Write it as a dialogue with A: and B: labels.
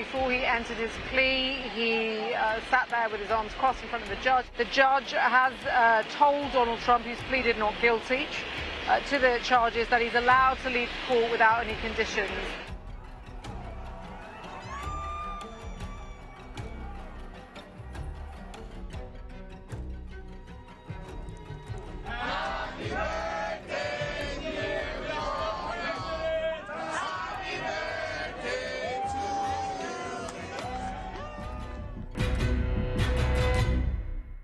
A: before he entered his plea, he uh, sat there with his arms crossed in front of the judge. The judge has uh, told Donald Trump, who's pleaded not guilty, uh, to the charges that he's allowed to leave court without any conditions.